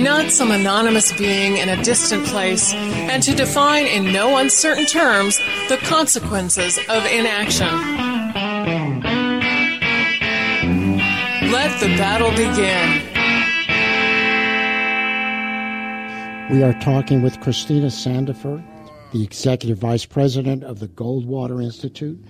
not some anonymous being in a distant place, and to define in no uncertain terms the consequences of inaction. Let the battle begin. We are talking with Christina Sandefur, the Executive Vice President of the Goldwater Institute.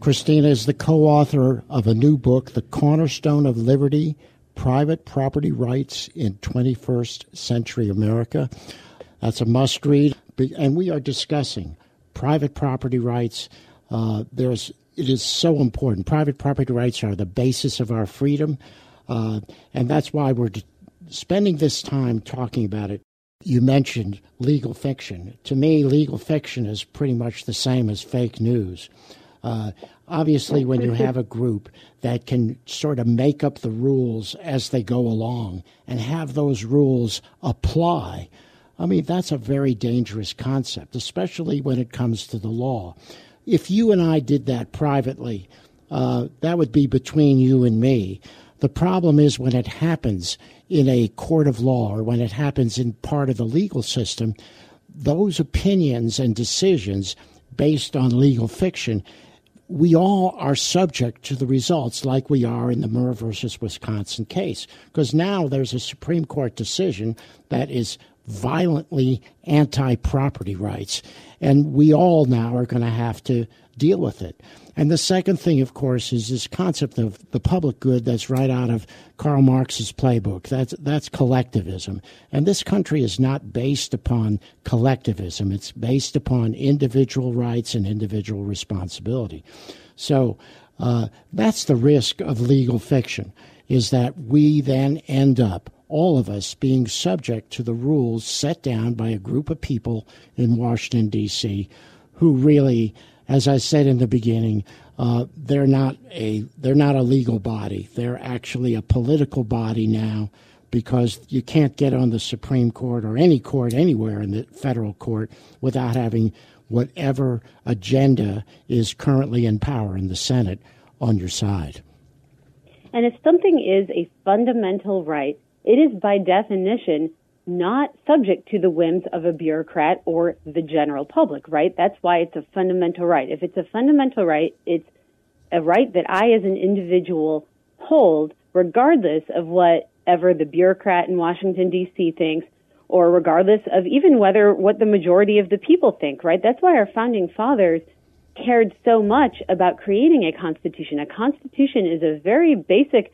Christina is the co author of a new book, The Cornerstone of Liberty Private Property Rights in 21st Century America. That's a must read. And we are discussing private property rights. Uh, there's, it is so important. Private property rights are the basis of our freedom. Uh, and that's why we're spending this time talking about it. You mentioned legal fiction. To me, legal fiction is pretty much the same as fake news. Uh, obviously, when you have a group that can sort of make up the rules as they go along and have those rules apply, I mean, that's a very dangerous concept, especially when it comes to the law. If you and I did that privately, uh, that would be between you and me. The problem is when it happens in a court of law or when it happens in part of the legal system, those opinions and decisions based on legal fiction we all are subject to the results like we are in the Murr versus Wisconsin case. Because now there's a Supreme Court decision that is violently anti property rights. And we all now are going to have to deal with it. And the second thing, of course, is this concept of the public good that's right out of Karl Marx's playbook. That's, that's collectivism. And this country is not based upon collectivism, it's based upon individual rights and individual responsibility. So uh, that's the risk of legal fiction, is that we then end up all of us being subject to the rules set down by a group of people in Washington, D.C., who really as I said in the beginning, uh, they're not a they're not a legal body. They're actually a political body now because you can't get on the Supreme Court or any court anywhere in the federal court without having whatever agenda is currently in power in the Senate on your side. And if something is a fundamental right, it is by definition not subject to the whims of a bureaucrat or the general public, right? That's why it's a fundamental right. If it's a fundamental right, it's a right that I as an individual hold regardless of whatever the bureaucrat in Washington DC thinks or regardless of even whether what the majority of the people think, right? That's why our founding fathers cared so much about creating a constitution. A constitution is a very basic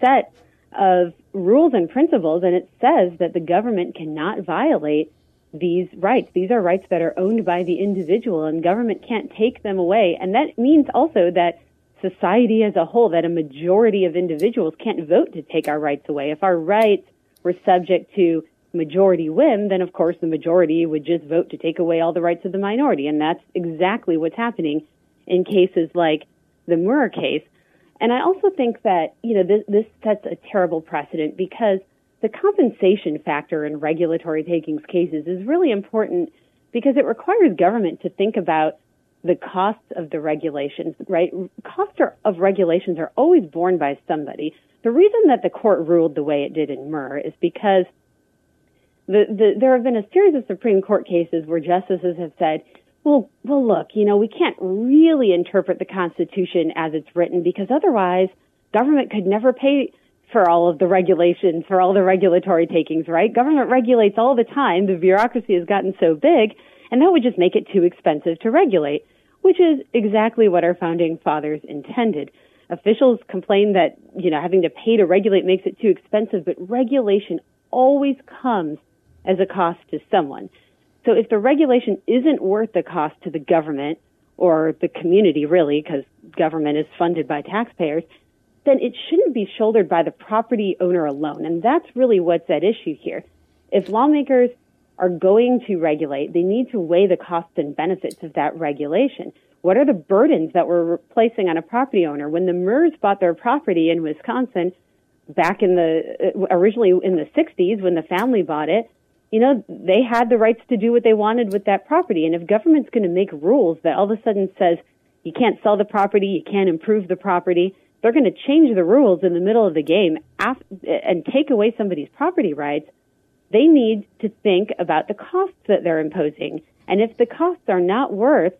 set of rules and principles, and it says that the government cannot violate these rights. These are rights that are owned by the individual, and government can't take them away. And that means also that society as a whole, that a majority of individuals can't vote to take our rights away. If our rights were subject to majority whim, then of course the majority would just vote to take away all the rights of the minority. And that's exactly what's happening in cases like the Murr case. And I also think that, you know, this, this sets a terrible precedent because the compensation factor in regulatory takings cases is really important because it requires government to think about the costs of the regulations, right? Costs are, of regulations are always borne by somebody. The reason that the court ruled the way it did in Murr is because the, the, there have been a series of Supreme Court cases where justices have said, well, well, look, you know, we can't really interpret the Constitution as it's written because otherwise government could never pay for all of the regulations, for all the regulatory takings, right? Government regulates all the time. The bureaucracy has gotten so big, and that would just make it too expensive to regulate, which is exactly what our founding fathers intended. officials complain that, you know, having to pay to regulate makes it too expensive, but regulation always comes as a cost to someone. So if the regulation isn't worth the cost to the government or the community, really, because government is funded by taxpayers, then it shouldn't be shouldered by the property owner alone. And that's really what's at issue here. If lawmakers are going to regulate, they need to weigh the costs and benefits of that regulation. What are the burdens that we're placing on a property owner? When the Murrs bought their property in Wisconsin back in the, uh, originally in the 60s when the family bought it, you know, they had the rights to do what they wanted with that property. And if government's going to make rules that all of a sudden says you can't sell the property, you can't improve the property, they're going to change the rules in the middle of the game and take away somebody's property rights. They need to think about the costs that they're imposing. And if the costs are not worth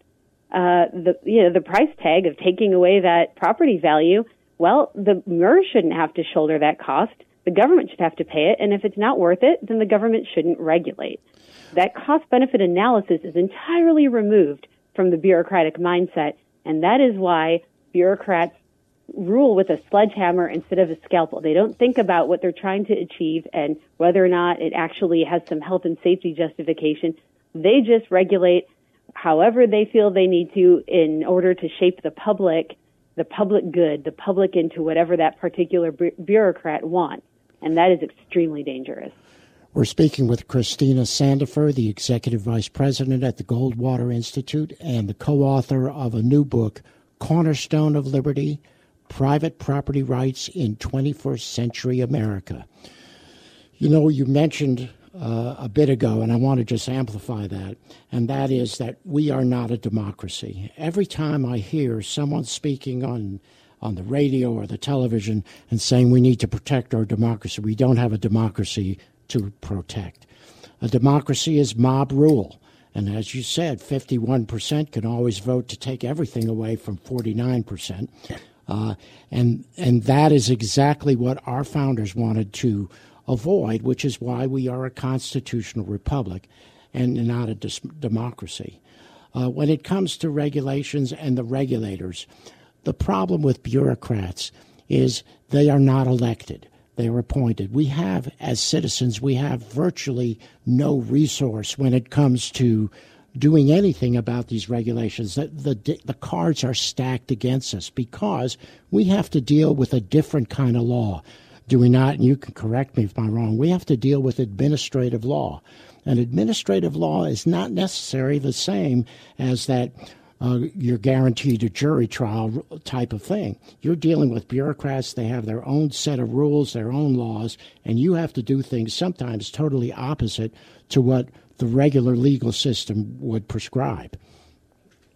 uh, the you know the price tag of taking away that property value, well, the Murrs shouldn't have to shoulder that cost. The government should have to pay it, and if it's not worth it, then the government shouldn't regulate. That cost benefit analysis is entirely removed from the bureaucratic mindset, and that is why bureaucrats rule with a sledgehammer instead of a scalpel. They don't think about what they're trying to achieve and whether or not it actually has some health and safety justification. They just regulate however they feel they need to in order to shape the public, the public good, the public into whatever that particular bureaucrat wants and that is extremely dangerous. We're speaking with Christina Sandefur, the Executive Vice President at the Goldwater Institute and the co author of a new book, Cornerstone of Liberty Private Property Rights in 21st Century America. You know, you mentioned uh, a bit ago, and I want to just amplify that, and that is that we are not a democracy. Every time I hear someone speaking on on the radio or the television and saying we need to protect our democracy. We don't have a democracy to protect. A democracy is mob rule. And as you said, 51% can always vote to take everything away from 49%. Uh, and, and that is exactly what our founders wanted to avoid, which is why we are a constitutional republic and not a dis- democracy. Uh, when it comes to regulations and the regulators, the problem with bureaucrats is they are not elected. They are appointed. We have, as citizens, we have virtually no resource when it comes to doing anything about these regulations. The, the, the cards are stacked against us because we have to deal with a different kind of law. Do we not? And you can correct me if I'm wrong. We have to deal with administrative law. And administrative law is not necessarily the same as that uh, you're guaranteed a jury trial type of thing. You're dealing with bureaucrats. They have their own set of rules, their own laws, and you have to do things sometimes totally opposite to what the regular legal system would prescribe.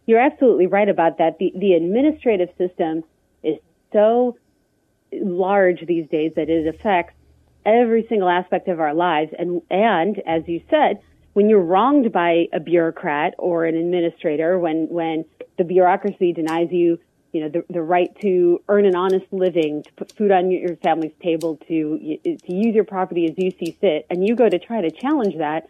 You're absolutely right about that. The, the administrative system is so large these days that it affects every single aspect of our lives. And, and as you said, when you're wronged by a bureaucrat or an administrator, when when the bureaucracy denies you, you know, the, the right to earn an honest living, to put food on your family's table, to to use your property as you see fit, and you go to try to challenge that,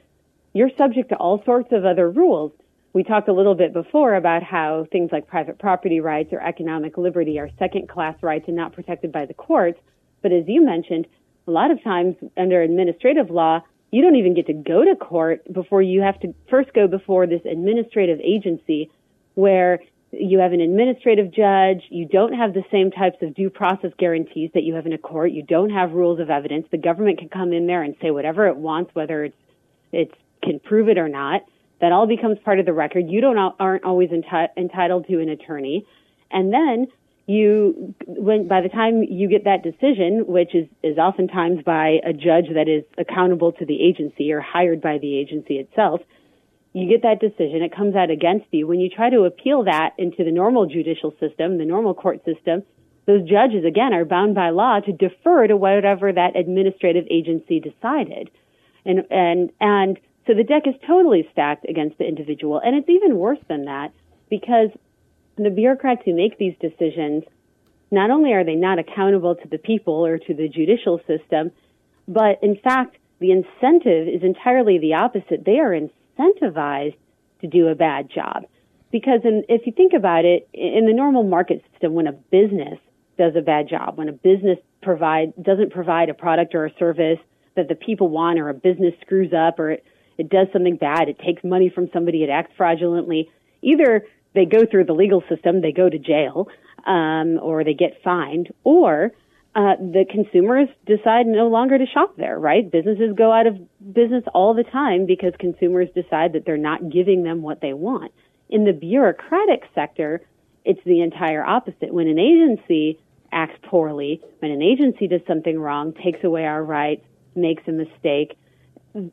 you're subject to all sorts of other rules. We talked a little bit before about how things like private property rights or economic liberty are second class rights and not protected by the courts. But as you mentioned, a lot of times under administrative law, you don't even get to go to court before you have to first go before this administrative agency where you have an administrative judge. You don't have the same types of due process guarantees that you have in a court. You don't have rules of evidence. The government can come in there and say whatever it wants, whether it's, it's can prove it or not. That all becomes part of the record. You don't aren't always enti- entitled to an attorney. And then you when by the time you get that decision which is is oftentimes by a judge that is accountable to the agency or hired by the agency itself you get that decision. It comes out against you. When you try to appeal that into the normal judicial system the normal court system those judges again are bound by law to defer to whatever that administrative agency decided. And and and so the deck is totally stacked against the individual. And it's even worse than that because the bureaucrats who make these decisions, not only are they not accountable to the people or to the judicial system, but in fact, the incentive is entirely the opposite. They are incentivized to do a bad job. Because in, if you think about it, in the normal market system, when a business does a bad job, when a business provide doesn't provide a product or a service that the people want, or a business screws up, or it, it does something bad, it takes money from somebody, it acts fraudulently. Either they go through the legal system, they go to jail, um, or they get fined, or uh, the consumers decide no longer to shop there, right? Businesses go out of business all the time because consumers decide that they're not giving them what they want. In the bureaucratic sector, it's the entire opposite. When an agency acts poorly, when an agency does something wrong, takes away our rights, makes a mistake,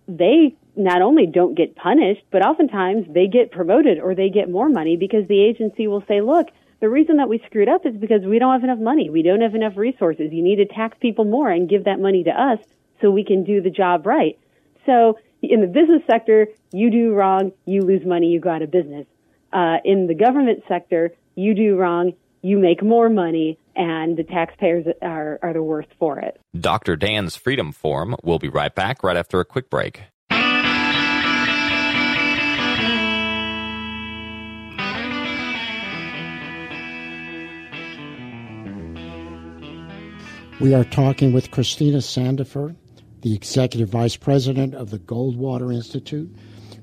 they not only don't get punished, but oftentimes they get promoted or they get more money because the agency will say, look, the reason that we screwed up is because we don't have enough money. We don't have enough resources. You need to tax people more and give that money to us so we can do the job right. So in the business sector, you do wrong, you lose money, you go out of business. Uh, in the government sector, you do wrong, you make more money, and the taxpayers are, are the worst for it. Dr. Dan's Freedom Forum will be right back right after a quick break. We are talking with Christina Sandefur, the Executive Vice President of the Goldwater Institute.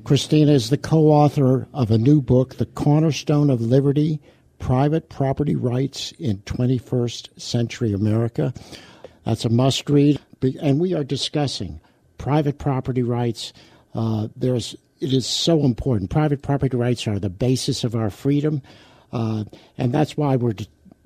Christina is the co author of a new book, The Cornerstone of Liberty Private Property Rights in 21st Century America. That's a must read. And we are discussing private property rights. Uh, there's, it is so important. Private property rights are the basis of our freedom. Uh, and that's why we're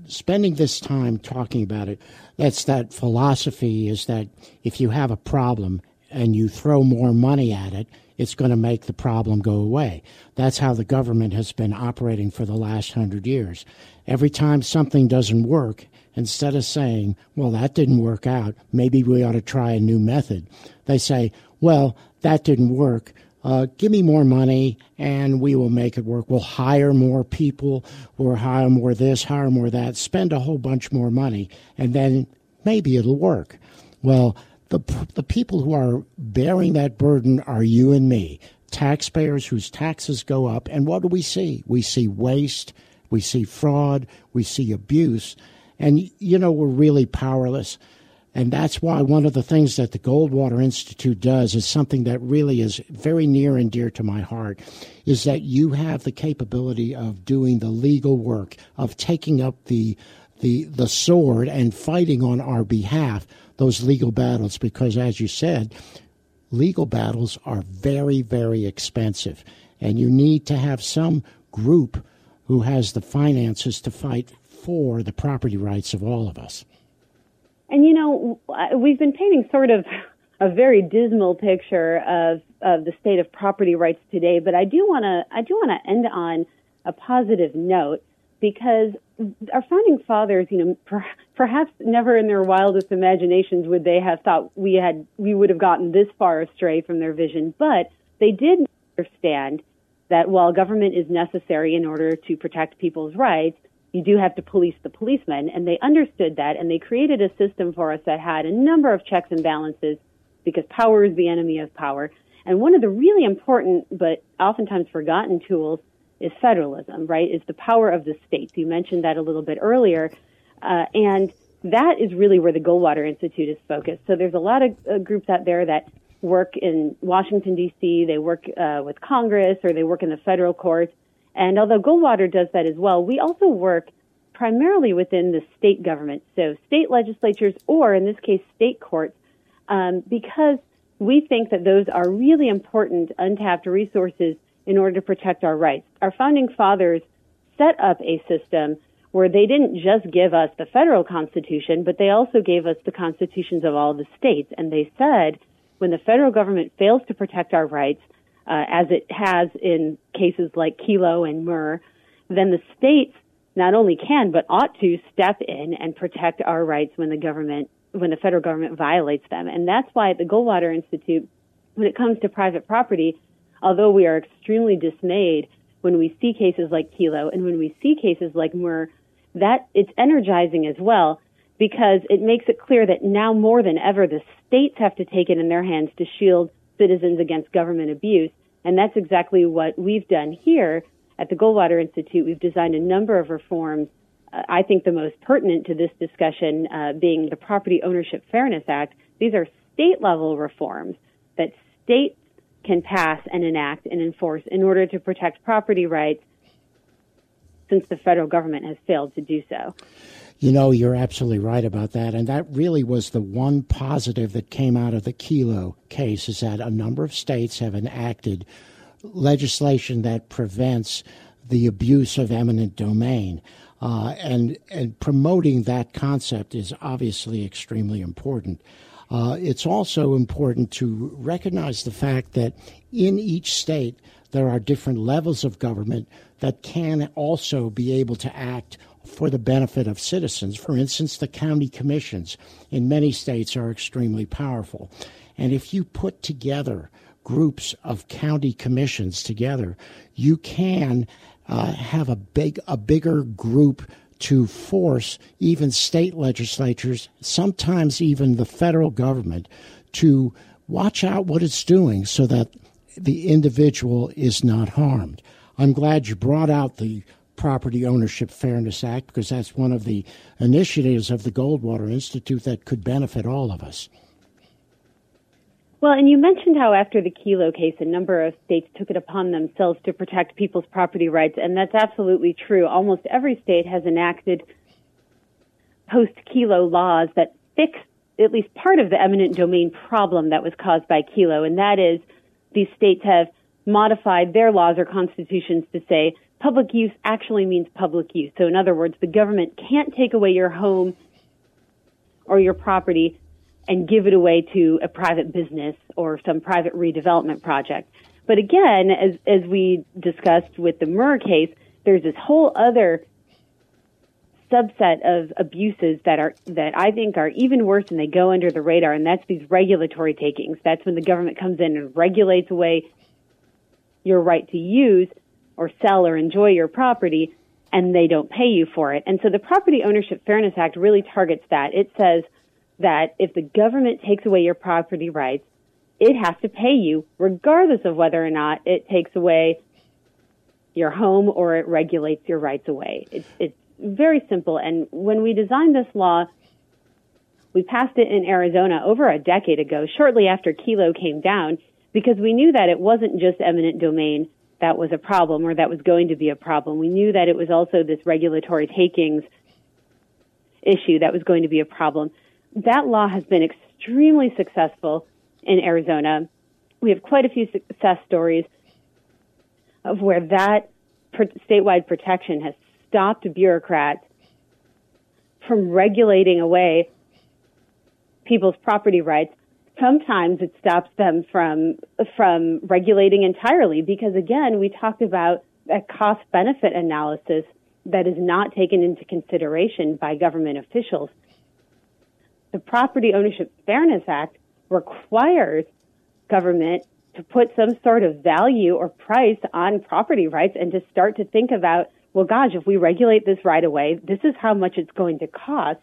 spending this time talking about it, that's that philosophy is that if you have a problem and you throw more money at it, it's going to make the problem go away. That's how the government has been operating for the last hundred years. Every time something doesn't work, instead of saying, well, that didn't work out, maybe we ought to try a new method, they say, well, that didn't work uh, give me more money and we will make it work. We'll hire more people or hire more this, hire more that, spend a whole bunch more money, and then maybe it'll work. Well, the, the people who are bearing that burden are you and me, taxpayers whose taxes go up. And what do we see? We see waste, we see fraud, we see abuse. And, you know, we're really powerless. And that's why one of the things that the Goldwater Institute does is something that really is very near and dear to my heart is that you have the capability of doing the legal work, of taking up the the the sword and fighting on our behalf those legal battles because as you said, legal battles are very very expensive and you need to have some group who has the finances to fight for the property rights of all of us. And you know, uh, we've been painting sort of a very dismal picture of of the state of property rights today, but I do want to I do want to end on a positive note because our founding fathers, you know, per, perhaps never in their wildest imaginations would they have thought we had we would have gotten this far astray from their vision, but they did understand that while government is necessary in order to protect people's rights, you do have to police the policemen. And they understood that and they created a system for us that had a number of checks and balances because power is the enemy of power. And one of the really important but oftentimes forgotten tools is federalism, right? Is the power of the states. You mentioned that a little bit earlier. Uh, and that is really where the Goldwater Institute is focused. So there's a lot of uh, groups out there that work in Washington, D.C., they work uh, with Congress, or they work in the federal courts and although Goldwater does that as well, we also work primarily within the state government, so state legislatures or in this case state courts, um, because we think that those are really important untapped resources in order to protect our rights. Our founding fathers set up a system where they didn't just give us the federal constitution, but they also gave us the constitutions of all the states. And they said when the federal government fails to protect our rights, uh, as it has in cases like Kelo and Murr, then the states not only can but ought to step in and protect our rights when the government when the federal government violates them. And that's why at the Goldwater Institute, when it comes to private property, although we are extremely dismayed when we see cases like Kelo and when we see cases like Murr, that it's energizing as well because it makes it clear that now more than ever the states have to take it in their hands to shield citizens against government abuse. And that's exactly what we've done here at the Goldwater Institute. We've designed a number of reforms uh, I think the most pertinent to this discussion uh, being the Property Ownership Fairness Act. These are state level reforms that states can pass and enact and enforce in order to protect property rights since the federal government has failed to do so. You know, you're absolutely right about that. And that really was the one positive that came out of the Kelo case is that a number of states have enacted legislation that prevents the abuse of eminent domain. Uh, and, and promoting that concept is obviously extremely important. Uh, it's also important to recognize the fact that in each state there are different levels of government that can also be able to act for the benefit of citizens. For instance, the county commissions in many states are extremely powerful. And if you put together groups of county commissions together, you can uh, have a big a bigger group to force even state legislatures, sometimes even the federal government, to watch out what it's doing so that the individual is not harmed. I'm glad you brought out the Property Ownership Fairness Act because that's one of the initiatives of the Goldwater Institute that could benefit all of us. Well, and you mentioned how after the Kelo case, a number of states took it upon themselves to protect people's property rights, and that's absolutely true. Almost every state has enacted post Kelo laws that fix at least part of the eminent domain problem that was caused by Kelo, and that is these states have modified their laws or constitutions to say public use actually means public use. So, in other words, the government can't take away your home or your property and give it away to a private business or some private redevelopment project. But again, as, as we discussed with the Murr case, there's this whole other subset of abuses that are that I think are even worse and they go under the radar, and that's these regulatory takings. That's when the government comes in and regulates away your right to use or sell or enjoy your property, and they don't pay you for it. And so the Property Ownership Fairness Act really targets that. It says that if the government takes away your property rights, it has to pay you regardless of whether or not it takes away your home or it regulates your rights away. It's, it's very simple. And when we designed this law, we passed it in Arizona over a decade ago, shortly after Kelo came down, because we knew that it wasn't just eminent domain that was a problem or that was going to be a problem. We knew that it was also this regulatory takings issue that was going to be a problem that law has been extremely successful in Arizona. We have quite a few success stories of where that statewide protection has stopped bureaucrats from regulating away people's property rights. Sometimes it stops them from from regulating entirely because again, we talked about a cost benefit analysis that is not taken into consideration by government officials the Property Ownership Fairness Act requires government to put some sort of value or price on property rights and to start to think about, well, gosh, if we regulate this right away, this is how much it's going to cost.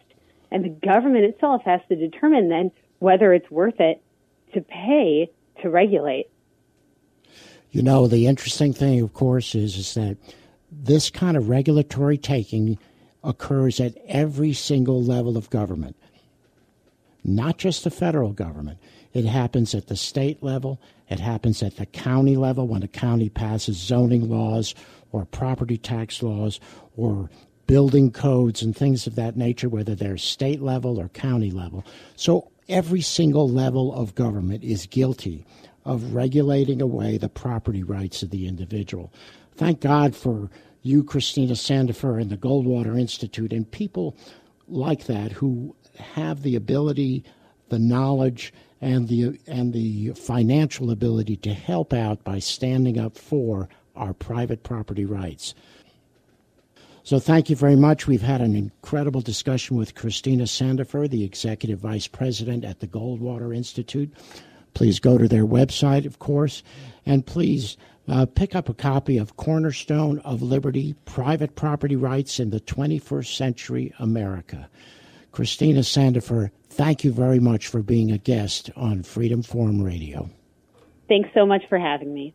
And the government itself has to determine then whether it's worth it to pay to regulate. You know, the interesting thing, of course, is, is that this kind of regulatory taking occurs at every single level of government not just the federal government. It happens at the state level, it happens at the county level when a county passes zoning laws or property tax laws or building codes and things of that nature, whether they're state level or county level. So every single level of government is guilty of regulating away the property rights of the individual. Thank God for you, Christina Sandefur, and the Goldwater Institute, and people like that who have the ability, the knowledge, and the and the financial ability to help out by standing up for our private property rights. So thank you very much. We've had an incredible discussion with Christina Sandefur, the Executive Vice President at the Goldwater Institute. Please go to their website, of course, and please uh, pick up a copy of Cornerstone of Liberty Private Property Rights in the 21st Century America. Christina Sandefur, thank you very much for being a guest on Freedom Forum Radio. Thanks so much for having me.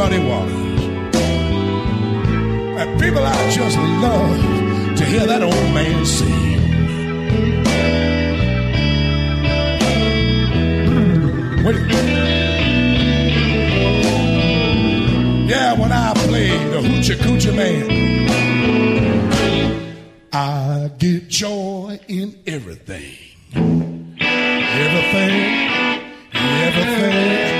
Muddy waters. And people, I just love to hear that old man sing. Yeah, when I play the hoochie coochie man. I get joy in everything. Everything, everything,